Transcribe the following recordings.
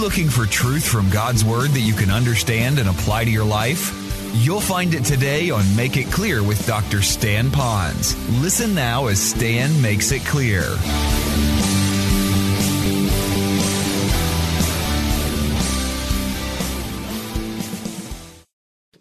looking for truth from God's Word that you can understand and apply to your life? You'll find it today on Make It Clear with Dr. Stan Pons. Listen now as Stan makes it clear.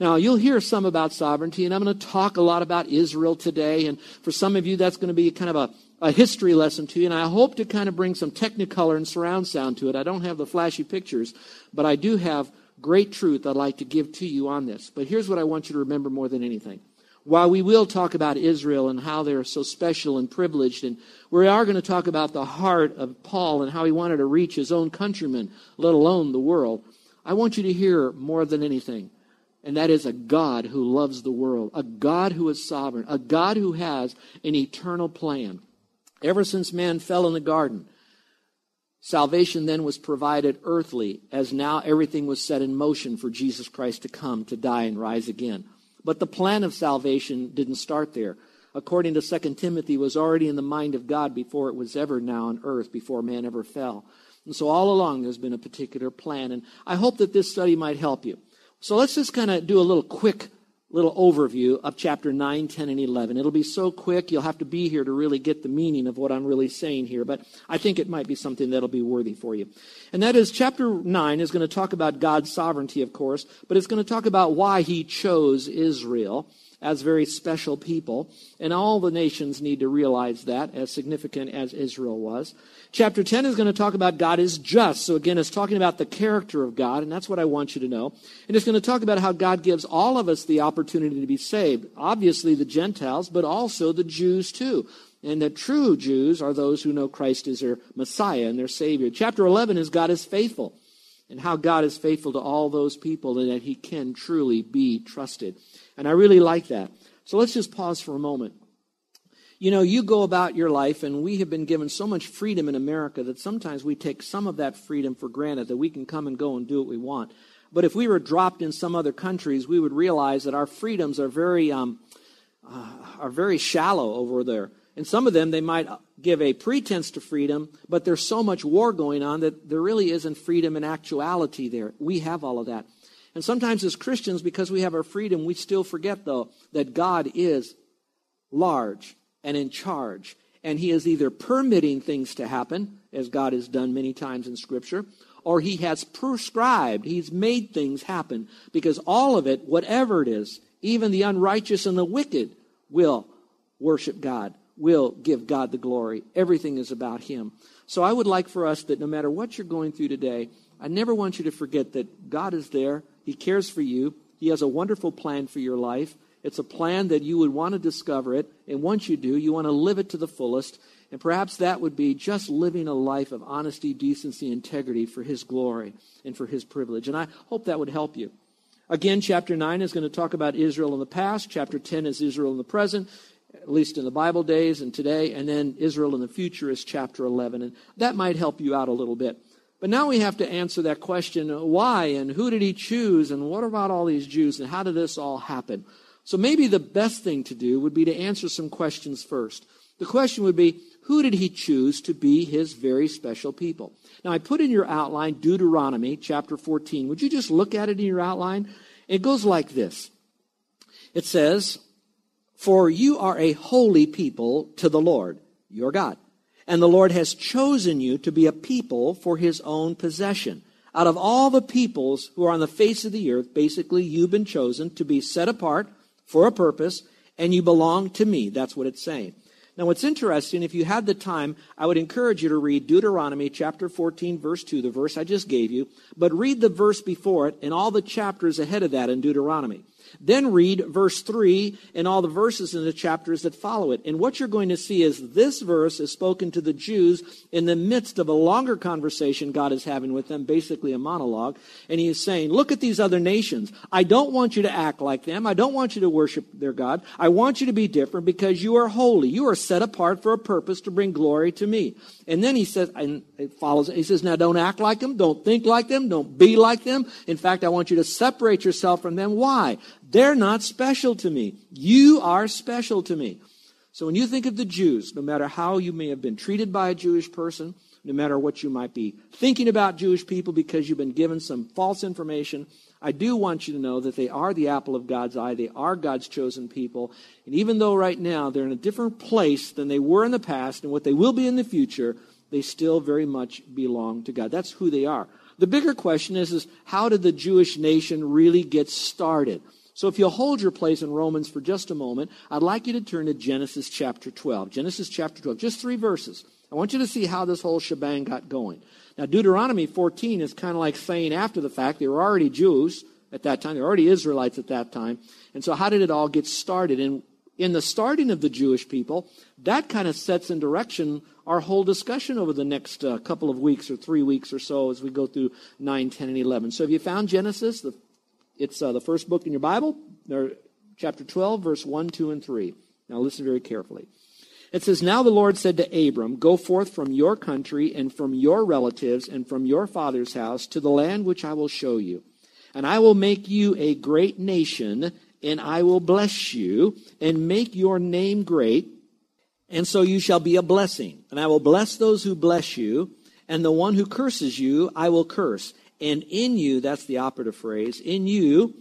Now, you'll hear some about sovereignty, and I'm going to talk a lot about Israel today. And for some of you, that's going to be kind of a, a history lesson to you. And I hope to kind of bring some technicolor and surround sound to it. I don't have the flashy pictures, but I do have great truth I'd like to give to you on this. But here's what I want you to remember more than anything. While we will talk about Israel and how they're so special and privileged, and we are going to talk about the heart of Paul and how he wanted to reach his own countrymen, let alone the world, I want you to hear more than anything and that is a God who loves the world, a God who is sovereign, a God who has an eternal plan. Ever since man fell in the garden, salvation then was provided earthly, as now everything was set in motion for Jesus Christ to come, to die, and rise again. But the plan of salvation didn't start there. According to 2 Timothy, was already in the mind of God before it was ever now on earth, before man ever fell. And so all along there's been a particular plan. And I hope that this study might help you. So let's just kind of do a little quick little overview of chapter 9, 10, and 11. It'll be so quick, you'll have to be here to really get the meaning of what I'm really saying here, but I think it might be something that'll be worthy for you. And that is, chapter 9 is going to talk about God's sovereignty, of course, but it's going to talk about why he chose Israel as very special people. And all the nations need to realize that, as significant as Israel was. Chapter 10 is going to talk about God is just. So again, it's talking about the character of God, and that's what I want you to know. And it's going to talk about how God gives all of us the opportunity to be saved. Obviously the Gentiles, but also the Jews too. And the true Jews are those who know Christ is their Messiah and their Savior. Chapter 11 is God is faithful and how God is faithful to all those people and that he can truly be trusted. And I really like that. So let's just pause for a moment. You know, you go about your life, and we have been given so much freedom in America that sometimes we take some of that freedom for granted that we can come and go and do what we want. But if we were dropped in some other countries, we would realize that our freedoms are very, um, uh, are very shallow over there. And some of them, they might give a pretense to freedom, but there's so much war going on that there really isn't freedom in actuality there. We have all of that. And sometimes as Christians, because we have our freedom, we still forget, though, that God is large and in charge. And he is either permitting things to happen, as God has done many times in Scripture, or he has prescribed, he's made things happen, because all of it, whatever it is, even the unrighteous and the wicked will worship God, will give God the glory. Everything is about him. So I would like for us that no matter what you're going through today, I never want you to forget that God is there. He cares for you. He has a wonderful plan for your life. It's a plan that you would want to discover it, and once you do, you want to live it to the fullest. And perhaps that would be just living a life of honesty, decency, integrity for His glory and for His privilege. And I hope that would help you. Again, chapter 9 is going to talk about Israel in the past. Chapter 10 is Israel in the present, at least in the Bible days and today. And then Israel in the future is chapter 11. And that might help you out a little bit. But now we have to answer that question why and who did he choose and what about all these Jews and how did this all happen? So maybe the best thing to do would be to answer some questions first. The question would be, who did he choose to be his very special people? Now, I put in your outline Deuteronomy chapter 14. Would you just look at it in your outline? It goes like this It says, For you are a holy people to the Lord, your God. And the Lord has chosen you to be a people for his own possession. Out of all the peoples who are on the face of the earth, basically, you've been chosen to be set apart for a purpose, and you belong to me. That's what it's saying. Now, what's interesting, if you had the time, I would encourage you to read Deuteronomy chapter 14, verse 2, the verse I just gave you, but read the verse before it and all the chapters ahead of that in Deuteronomy. Then read verse 3 and all the verses in the chapters that follow it. And what you're going to see is this verse is spoken to the Jews in the midst of a longer conversation God is having with them, basically a monologue. And he is saying, Look at these other nations. I don't want you to act like them. I don't want you to worship their God. I want you to be different because you are holy. You are set apart for a purpose to bring glory to me. And then he says, and it follows, he says, Now don't act like them. Don't think like them. Don't be like them. In fact, I want you to separate yourself from them. Why? They're not special to me. You are special to me. So when you think of the Jews, no matter how you may have been treated by a Jewish person, no matter what you might be thinking about Jewish people because you've been given some false information, I do want you to know that they are the apple of God's eye. They are God's chosen people. And even though right now they're in a different place than they were in the past and what they will be in the future, they still very much belong to God. That's who they are. The bigger question is, is how did the Jewish nation really get started? So if you'll hold your place in Romans for just a moment, I'd like you to turn to Genesis chapter 12. Genesis chapter 12, just three verses. I want you to see how this whole shebang got going. Now, Deuteronomy 14 is kind of like saying after the fact, they were already Jews at that time, they were already Israelites at that time. And so, how did it all get started? And in the starting of the Jewish people, that kind of sets in direction our whole discussion over the next uh, couple of weeks or three weeks or so as we go through 9, 10, and 11. So, have you found Genesis? The it's uh, the first book in your Bible, chapter 12, verse 1, 2, and 3. Now listen very carefully. It says, Now the Lord said to Abram, Go forth from your country and from your relatives and from your father's house to the land which I will show you. And I will make you a great nation, and I will bless you and make your name great. And so you shall be a blessing. And I will bless those who bless you, and the one who curses you I will curse. And in you, that's the operative phrase, in you,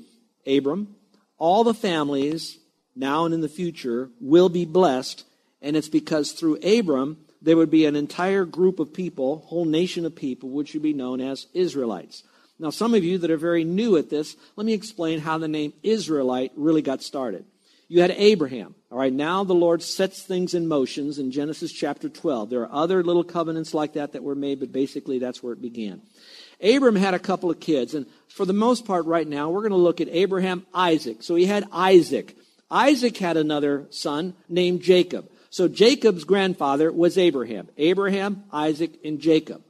Abram, all the families now and in the future will be blessed. And it's because through Abram, there would be an entire group of people, whole nation of people, which would be known as Israelites. Now, some of you that are very new at this, let me explain how the name Israelite really got started. You had Abraham. All right, now the Lord sets things in motions in Genesis chapter 12. There are other little covenants like that that were made, but basically that's where it began. Abram had a couple of kids, and for the most part, right now, we're going to look at Abraham, Isaac. So he had Isaac. Isaac had another son named Jacob. So Jacob's grandfather was Abraham. Abraham, Isaac, and Jacob.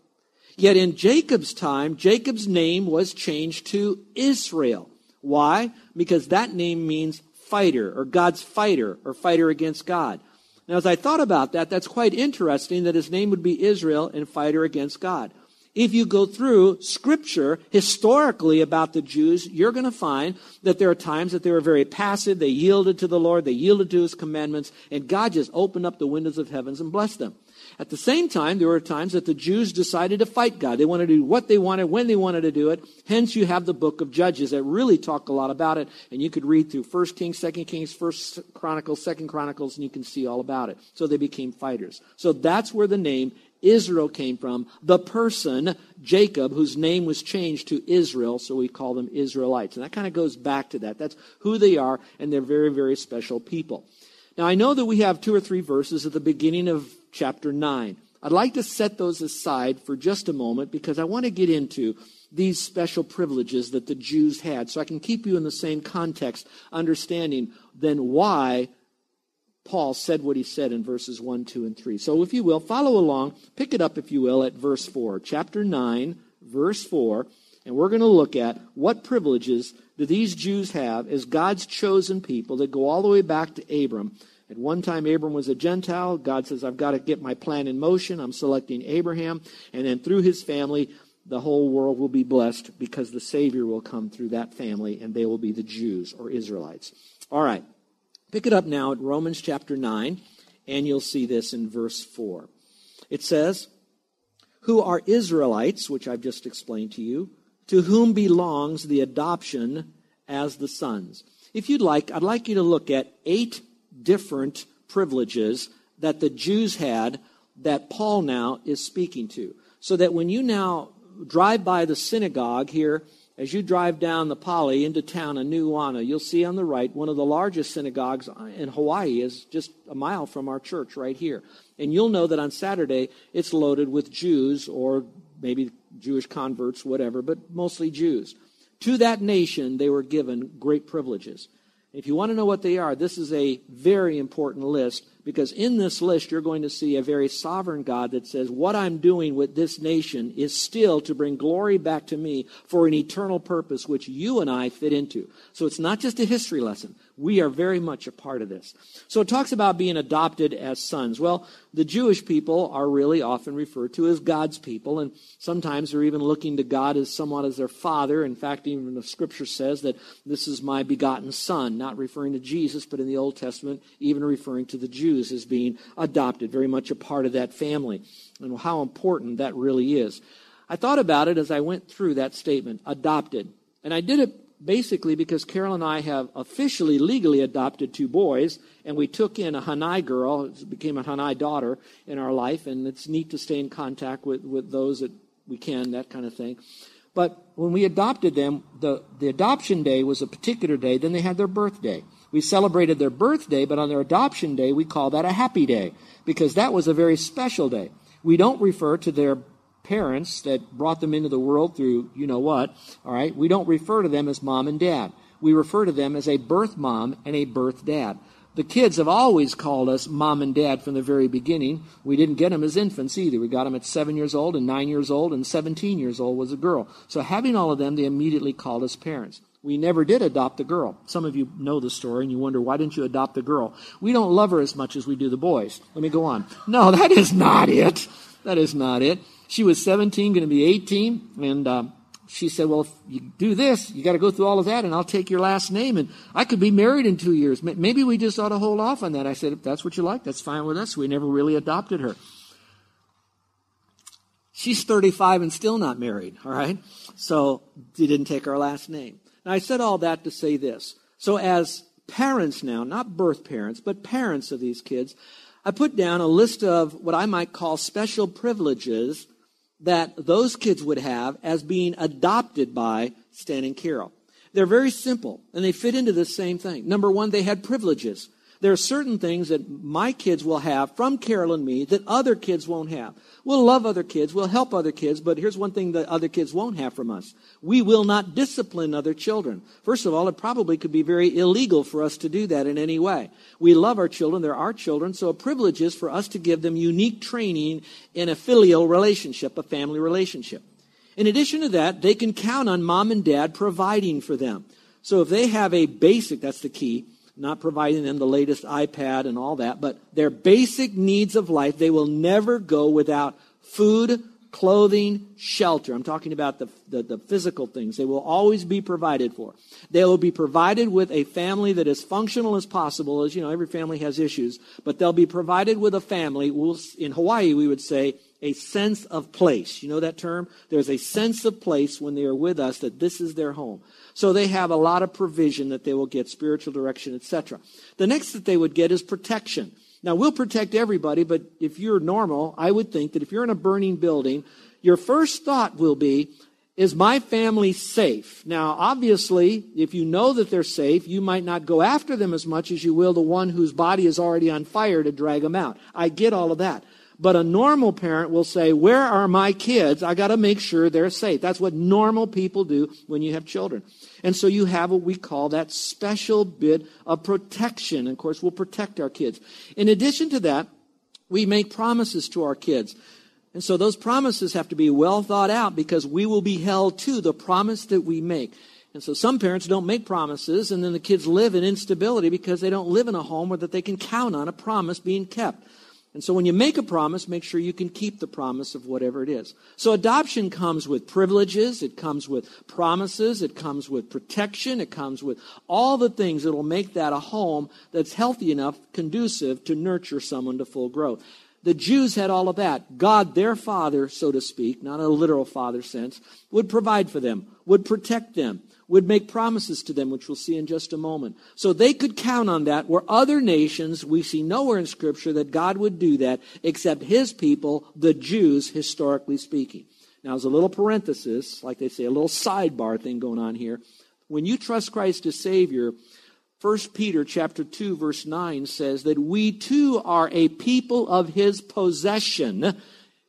Yet in Jacob's time, Jacob's name was changed to Israel. Why? Because that name means fighter, or God's fighter, or fighter against God. Now, as I thought about that, that's quite interesting that his name would be Israel and fighter against God if you go through scripture historically about the Jews, you're going to find that there are times that they were very passive. They yielded to the Lord. They yielded to his commandments. And God just opened up the windows of heavens and blessed them. At the same time, there were times that the Jews decided to fight God. They wanted to do what they wanted, when they wanted to do it. Hence, you have the book of Judges that really talk a lot about it. And you could read through 1 Kings, 2 Kings, 1 Chronicles, 2 Chronicles, and you can see all about it. So they became fighters. So that's where the name Israel came from. The person, Jacob, whose name was changed to Israel, so we call them Israelites. And that kind of goes back to that. That's who they are, and they're very, very special people. Now, I know that we have two or three verses at the beginning of chapter 9. I'd like to set those aside for just a moment because I want to get into these special privileges that the Jews had so I can keep you in the same context, understanding then why Paul said what he said in verses 1, 2, and 3. So, if you will, follow along. Pick it up, if you will, at verse 4. Chapter 9, verse 4. And we're going to look at what privileges do these Jews have as God's chosen people that go all the way back to Abram. At one time, Abram was a Gentile. God says, I've got to get my plan in motion. I'm selecting Abraham. And then through his family, the whole world will be blessed because the Savior will come through that family, and they will be the Jews or Israelites. All right. Pick it up now at Romans chapter 9, and you'll see this in verse 4. It says, Who are Israelites, which I've just explained to you, to whom belongs the adoption as the sons. If you'd like, I'd like you to look at eight different privileges that the Jews had that Paul now is speaking to. So that when you now drive by the synagogue here as you drive down the Pali into town in Nuuanu, you'll see on the right one of the largest synagogues in Hawaii is just a mile from our church right here. And you'll know that on Saturday it's loaded with Jews or maybe Jewish converts, whatever, but mostly Jews. to that nation, they were given great privileges. If you want to know what they are, this is a very important list because in this list, you're going to see a very sovereign God that says, What I'm doing with this nation is still to bring glory back to me for an eternal purpose, which you and I fit into. So it's not just a history lesson. We are very much a part of this. So it talks about being adopted as sons. Well, the Jewish people are really often referred to as God's people, and sometimes they're even looking to God as somewhat as their father. In fact, even the scripture says that this is my begotten son, not referring to Jesus, but in the Old Testament, even referring to the Jews as being adopted, very much a part of that family, and how important that really is. I thought about it as I went through that statement, adopted. And I did it basically because Carol and I have officially legally adopted two boys, and we took in a Hanai girl, became a Hanai daughter in our life, and it's neat to stay in contact with, with those that we can, that kind of thing. But when we adopted them, the, the adoption day was a particular day, then they had their birthday. We celebrated their birthday, but on their adoption day, we call that a happy day because that was a very special day. We don't refer to their parents that brought them into the world through you know what, all right, we don't refer to them as mom and dad. We refer to them as a birth mom and a birth dad. The kids have always called us mom and dad from the very beginning. We didn't get them as infants either. We got them at seven years old and nine years old and 17 years old was a girl. So having all of them, they immediately called us parents. We never did adopt a girl. Some of you know the story and you wonder, why didn't you adopt a girl? We don't love her as much as we do the boys. Let me go on. No, that is not it. That is not it. She was 17, going to be 18, and uh, she said, Well, if you do this, you got to go through all of that, and I'll take your last name, and I could be married in two years. Maybe we just ought to hold off on that. I said, If that's what you like, that's fine with us. We never really adopted her. She's 35 and still not married, all right? So she didn't take our last name. And I said all that to say this. So, as parents now, not birth parents, but parents of these kids, I put down a list of what I might call special privileges that those kids would have as being adopted by Stan and Carol. They're very simple, and they fit into the same thing. Number one, they had privileges. There are certain things that my kids will have from Carol and me that other kids won't have. We'll love other kids, we'll help other kids, but here's one thing that other kids won't have from us. We will not discipline other children. First of all, it probably could be very illegal for us to do that in any way. We love our children, they're our children, so a privilege is for us to give them unique training in a filial relationship, a family relationship. In addition to that, they can count on mom and dad providing for them. So if they have a basic, that's the key, not providing them the latest iPad and all that, but their basic needs of life, they will never go without food, clothing, shelter. I'm talking about the, the, the, physical things. They will always be provided for. They will be provided with a family that is functional as possible. As you know, every family has issues, but they'll be provided with a family. We'll, in Hawaii, we would say a sense of place. You know that term? There's a sense of place when they are with us that this is their home. So they have a lot of provision that they will get, spiritual direction, etc. The next that they would get is protection. Now, we'll protect everybody, but if you're normal, I would think that if you're in a burning building, your first thought will be, is my family safe? Now, obviously, if you know that they're safe, you might not go after them as much as you will the one whose body is already on fire to drag them out. I get all of that. But a normal parent will say, Where are my kids? I got to make sure they're safe. That's what normal people do when you have children. And so you have what we call that special bit of protection. And of course, we'll protect our kids. In addition to that, we make promises to our kids. And so those promises have to be well thought out because we will be held to the promise that we make. And so some parents don't make promises and then the kids live in instability because they don't live in a home where that they can count on a promise being kept. And so when you make a promise, make sure you can keep the promise of whatever it is. So adoption comes with privileges, it comes with promises, it comes with protection, it comes with all the things that will make that a home that's healthy enough, conducive to nurture someone to full growth. The Jews had all of that. God, their father, so to speak, not in a literal father sense, would provide for them, would protect them, would make promises to them, which we'll see in just a moment. So they could count on that, where other nations, we see nowhere in Scripture that God would do that, except his people, the Jews, historically speaking. Now, as a little parenthesis, like they say, a little sidebar thing going on here. When you trust Christ as Savior, 1 Peter chapter 2 verse 9 says that we too are a people of his possession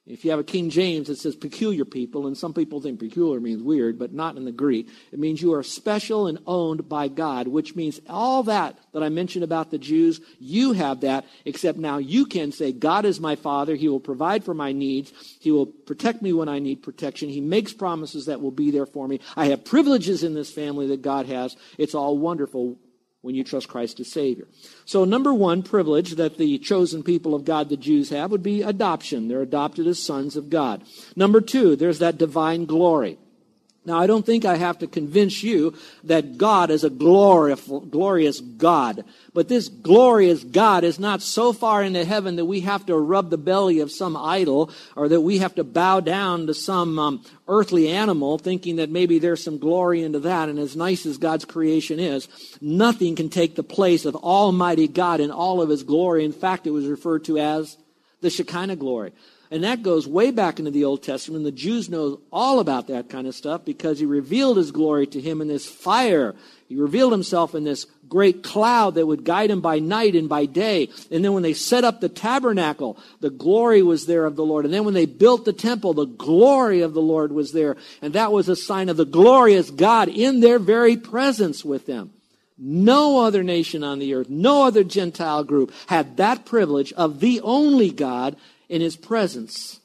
If you have a King James, it says peculiar people, and some people think peculiar means weird, but not in the Greek. It means you are special and owned by God, which means all that that I mentioned about the Jews, you have that, except now you can say, God is my Father. He will provide for my needs. He will protect me when I need protection. He makes promises that will be there for me. I have privileges in this family that God has. It's all wonderful when you trust Christ as Savior. So, number one privilege that the chosen people of God, the Jews, have would be adoption. They're adopted as sons of God. Number two, there's that divine glory. Now, I don't think I have to convince you that God is a glorious, God. But this glorious God is not so far into heaven that we have to rub the belly of some idol or that we have to bow down to some um, earthly animal thinking that maybe there's some glory into that. And as nice as God's creation is, nothing can take the place of Almighty God in all of His glory. In fact, it was referred to as the Shekinah glory. And that goes way back into the Old Testament. The Jews know all about that kind of stuff because he revealed his glory to him in this fire. He revealed himself in this great cloud that would guide him by night and by day. And then when they set up the tabernacle, the glory was there of the Lord. And then when they built the temple, the glory of the Lord was there. And that was a sign of the glorious God in their very presence with them. No other nation on the earth, no other Gentile group had that privilege of the only God in his presence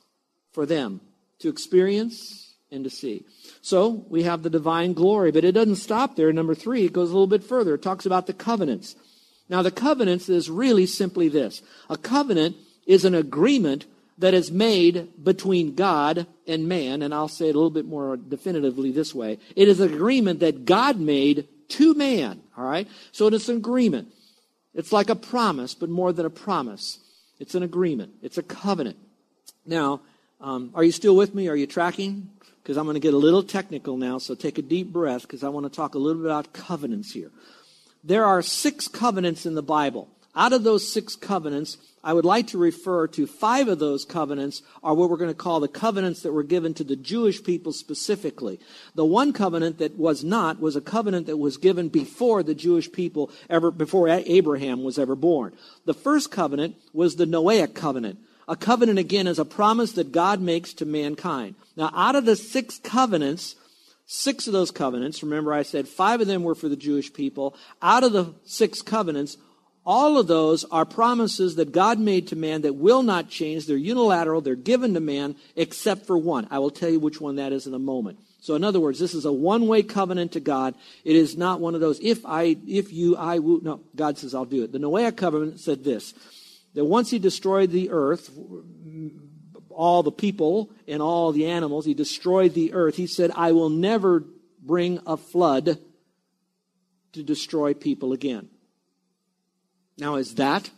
for them to experience and to see. So we have the divine glory, but it doesn't stop there. Number three, it goes a little bit further. It talks about the covenants. Now, the covenants is really simply this a covenant is an agreement that is made between God and man, and I'll say it a little bit more definitively this way it is an agreement that God made to man, all right? So it's an agreement. It's like a promise, but more than a promise. It's an agreement, it's a covenant. Now, um, are you still with me? Are you tracking? Because I'm going to get a little technical now, so take a deep breath because I want to talk a little bit about covenants here. There are six covenants in the Bible. Out of those six covenants, I would like to refer to five of those covenants are what we're going to call the covenants that were given to the Jewish people specifically. The one covenant that was not was a covenant that was given before the Jewish people ever, before Abraham was ever born. The first covenant was the Noahic covenant. A covenant again is a promise that God makes to mankind. Now, out of the six covenants, six of those covenants, remember I said five of them were for the Jewish people. Out of the six covenants, all of those are promises that God made to man that will not change. They're unilateral, they're given to man, except for one. I will tell you which one that is in a moment. So, in other words, this is a one way covenant to God. It is not one of those, if I, if you, I will. No, God says, I'll do it. The Noahic covenant said this that once he destroyed the earth, all the people and all the animals, he destroyed the earth. He said, I will never bring a flood to destroy people again. Now, is that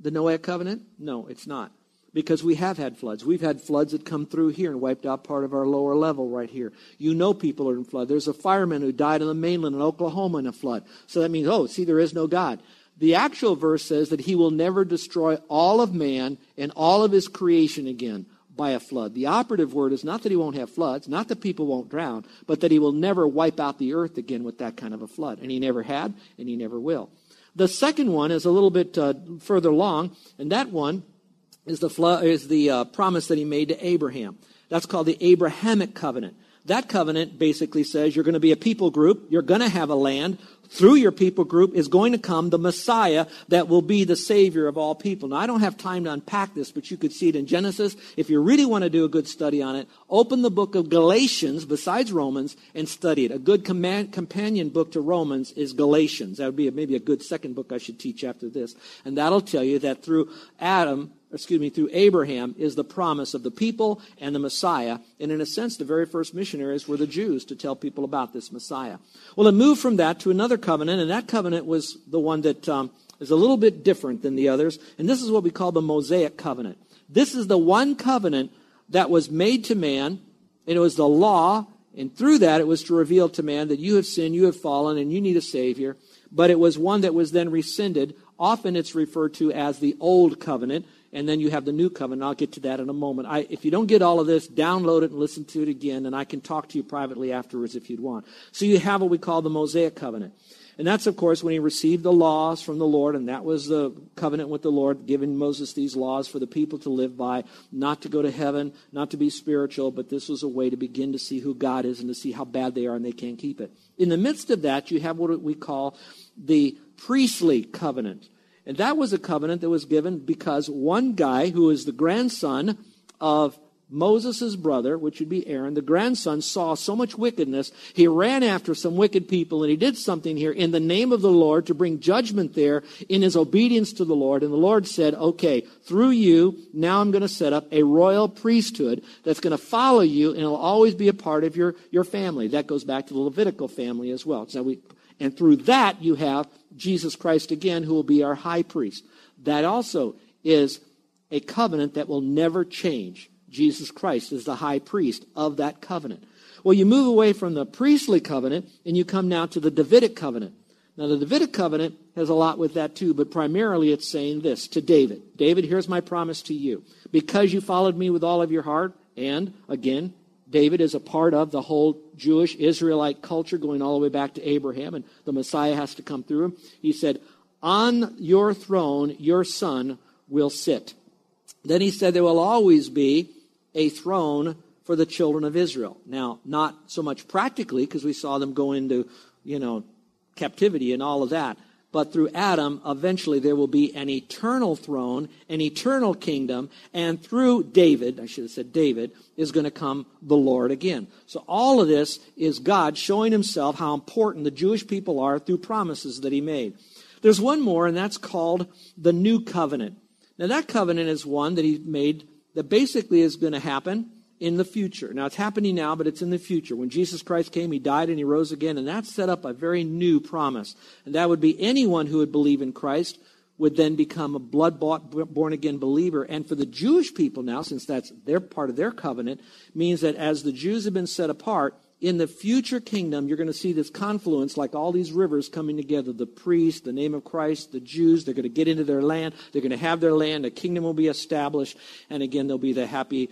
the Noahic covenant? No, it's not. Because we have had floods. We've had floods that come through here and wiped out part of our lower level right here. You know people are in flood. There's a fireman who died on the mainland in Oklahoma in a flood. So that means, oh, see, there is no God. The actual verse says that he will never destroy all of man and all of his creation again by a flood. The operative word is not that he won't have floods, not that people won't drown, but that he will never wipe out the earth again with that kind of a flood. And he never had, and he never will. The second one is a little bit uh, further along, and that one is the, is the uh, promise that he made to Abraham. That's called the Abrahamic covenant. That covenant basically says you're going to be a people group, you're going to have a land. Through your people group is going to come the Messiah that will be the Savior of all people. Now, I don't have time to unpack this, but you could see it in Genesis. If you really want to do a good study on it, open the book of Galatians besides Romans and study it. A good command, companion book to Romans is Galatians. That would be maybe a good second book I should teach after this. And that'll tell you that through Adam, excuse me, through Abraham is the promise of the people and the Messiah. And in a sense, the very first missionaries were the Jews to tell people about this Messiah. Well, it moved from that to another covenant, and that covenant was the one that um, is a little bit different than the others. And this is what we call the Mosaic covenant. This is the one covenant that was made to man, and it was the law, and through that it was to reveal to man that you have sinned, you have fallen, and you need a Savior. But it was one that was then rescinded. Often it's referred to as the Old Covenant and then you have the new covenant. I'll get to that in a moment. I, if you don't get all of this, download it and listen to it again, and I can talk to you privately afterwards if you'd want. So you have what we call the Mosaic covenant. And that's, of course, when he received the laws from the Lord, and that was the covenant with the Lord, giving Moses these laws for the people to live by, not to go to heaven, not to be spiritual, but this was a way to begin to see who God is and to see how bad they are and they can't keep it. In the midst of that, you have what we call the priestly covenant. And that was a covenant that was given because one guy who is the grandson of Moses' brother, which would be Aaron, the grandson, saw so much wickedness, he ran after some wicked people, and he did something here in the name of the Lord to bring judgment there in his obedience to the Lord. And the Lord said, Okay, through you, now I'm going to set up a royal priesthood that's going to follow you, and it'll always be a part of your, your family. That goes back to the Levitical family as well. So we, and through that, you have Jesus Christ again, who will be our high priest. That also is a covenant that will never change. Jesus Christ is the high priest of that covenant. Well, you move away from the priestly covenant and you come now to the Davidic covenant. Now, the Davidic covenant has a lot with that too, but primarily it's saying this to David David, here's my promise to you. Because you followed me with all of your heart, and again, David is a part of the whole Jewish Israelite culture going all the way back to Abraham, and the Messiah has to come through him. He said, On your throne, your son will sit. Then he said, There will always be a throne for the children of Israel. Now, not so much practically, because we saw them go into, you know, captivity and all of that. But through Adam, eventually there will be an eternal throne, an eternal kingdom, and through David, I should have said David, is going to come the Lord again. So all of this is God showing himself how important the Jewish people are through promises that he made. There's one more, and that's called the New Covenant. Now, that covenant is one that he made that basically is going to happen in the future. Now, it's happening now, but it's in the future. When Jesus Christ came, he died and he rose again, and that set up a very new promise. And that would be anyone who would believe in Christ would then become a blood bought, born again believer. And for the Jewish people now, since that's their part of their covenant, means that as the Jews have been set apart, in the future kingdom, you're going to see this confluence like all these rivers coming together the priests, the name of Christ, the Jews. They're going to get into their land. They're going to have their land. A kingdom will be established. And again, they'll be the happy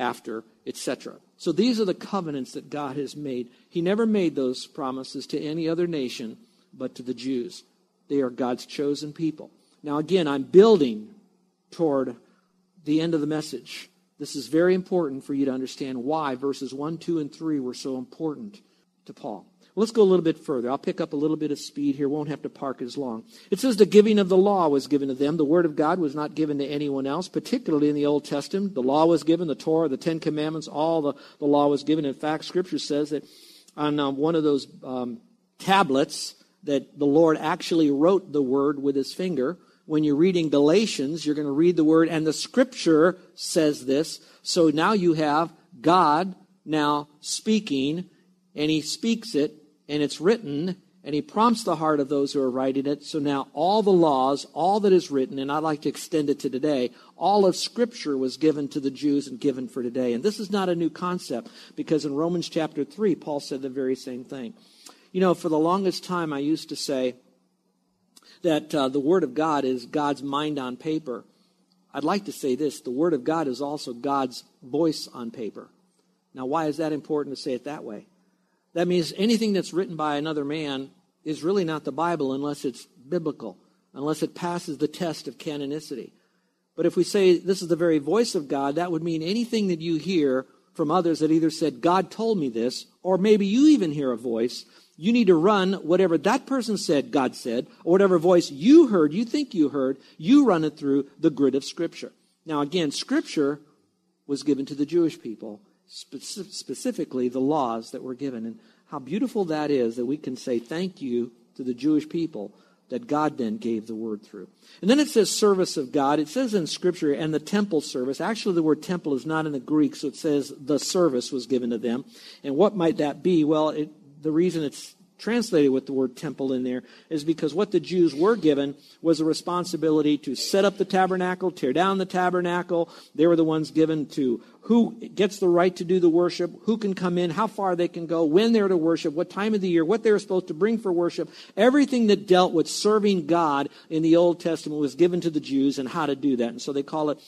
thereafter, etc. So these are the covenants that God has made. He never made those promises to any other nation but to the Jews. They are God's chosen people. Now, again, I'm building toward the end of the message. This is very important for you to understand why verses 1, 2, and 3 were so important to Paul. Let's go a little bit further. I'll pick up a little bit of speed here. Won't have to park as long. It says the giving of the law was given to them. The word of God was not given to anyone else, particularly in the Old Testament. The law was given, the Torah, the Ten Commandments, all the, the law was given. In fact, Scripture says that on um, one of those um, tablets that the Lord actually wrote the word with his finger when you're reading Galatians, you're going to read the word, and the scripture says this. So now you have God now speaking, and he speaks it, and it's written, and he prompts the heart of those who are writing it. So now all the laws, all that is written, and I'd like to extend it to today, all of Scripture was given to the Jews and given for today. And this is not a new concept, because in Romans chapter 3, Paul said the very same thing. You know, for the longest time, I used to say, that uh, the Word of God is God's mind on paper. I'd like to say this the Word of God is also God's voice on paper. Now, why is that important to say it that way? That means anything that's written by another man is really not the Bible unless it's biblical, unless it passes the test of canonicity. But if we say this is the very voice of God, that would mean anything that you hear from others that either said, God told me this, or maybe you even hear a voice you need to run whatever that person said, God said, or whatever voice you heard, you think you heard, you run it through the grid of Scripture. Now, again, Scripture was given to the Jewish people, specifically the laws that were given. And how beautiful that is that we can say thank you to the Jewish people that God then gave the word through. And then it says service of God. It says in Scripture, and the temple service. Actually, the word temple is not in the Greek, so it says the service was given to them. And what might that be? Well, it, the reason it's translated with the word temple in there is because what the Jews were given was a responsibility to set up the tabernacle, tear down the tabernacle. They were the ones given to who gets the right to do the worship, who can come in, how far they can go, when they're to worship, what time of the year, what they're supposed to bring for worship. Everything that dealt with serving God in the Old Testament was given to the Jews and how to do that. And so they call it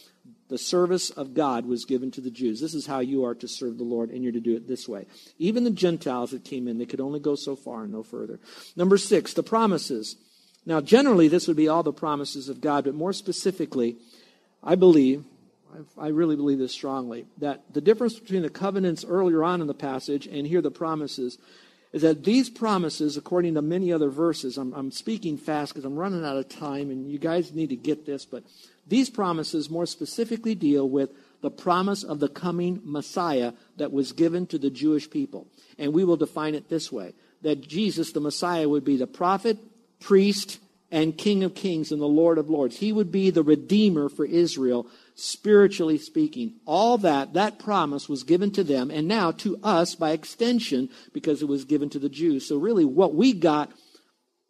the service of God was given to the Jews. This is how you are to serve the Lord, and you're to do it this way. Even the Gentiles that came in, they could only go so far and no further. Number six, the promises. Now, generally, this would be all the promises of God, but more specifically, I believe, I really believe this strongly, that the difference between the covenants earlier on in the passage and here the promises is that these promises, according to many other verses, I'm, I'm speaking fast because I'm running out of time, and you guys need to get this, but these promises more specifically deal with the promise of the coming Messiah that was given to the Jewish people. And we will define it this way that Jesus, the Messiah, would be the prophet, priest, and King of Kings and the Lord of Lords. He would be the Redeemer for Israel, spiritually speaking. All that, that promise was given to them, and now to us by extension, because it was given to the Jews. So, really, what we got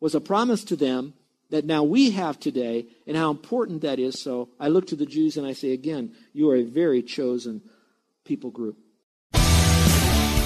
was a promise to them that now we have today, and how important that is. So, I look to the Jews and I say again, you are a very chosen people group.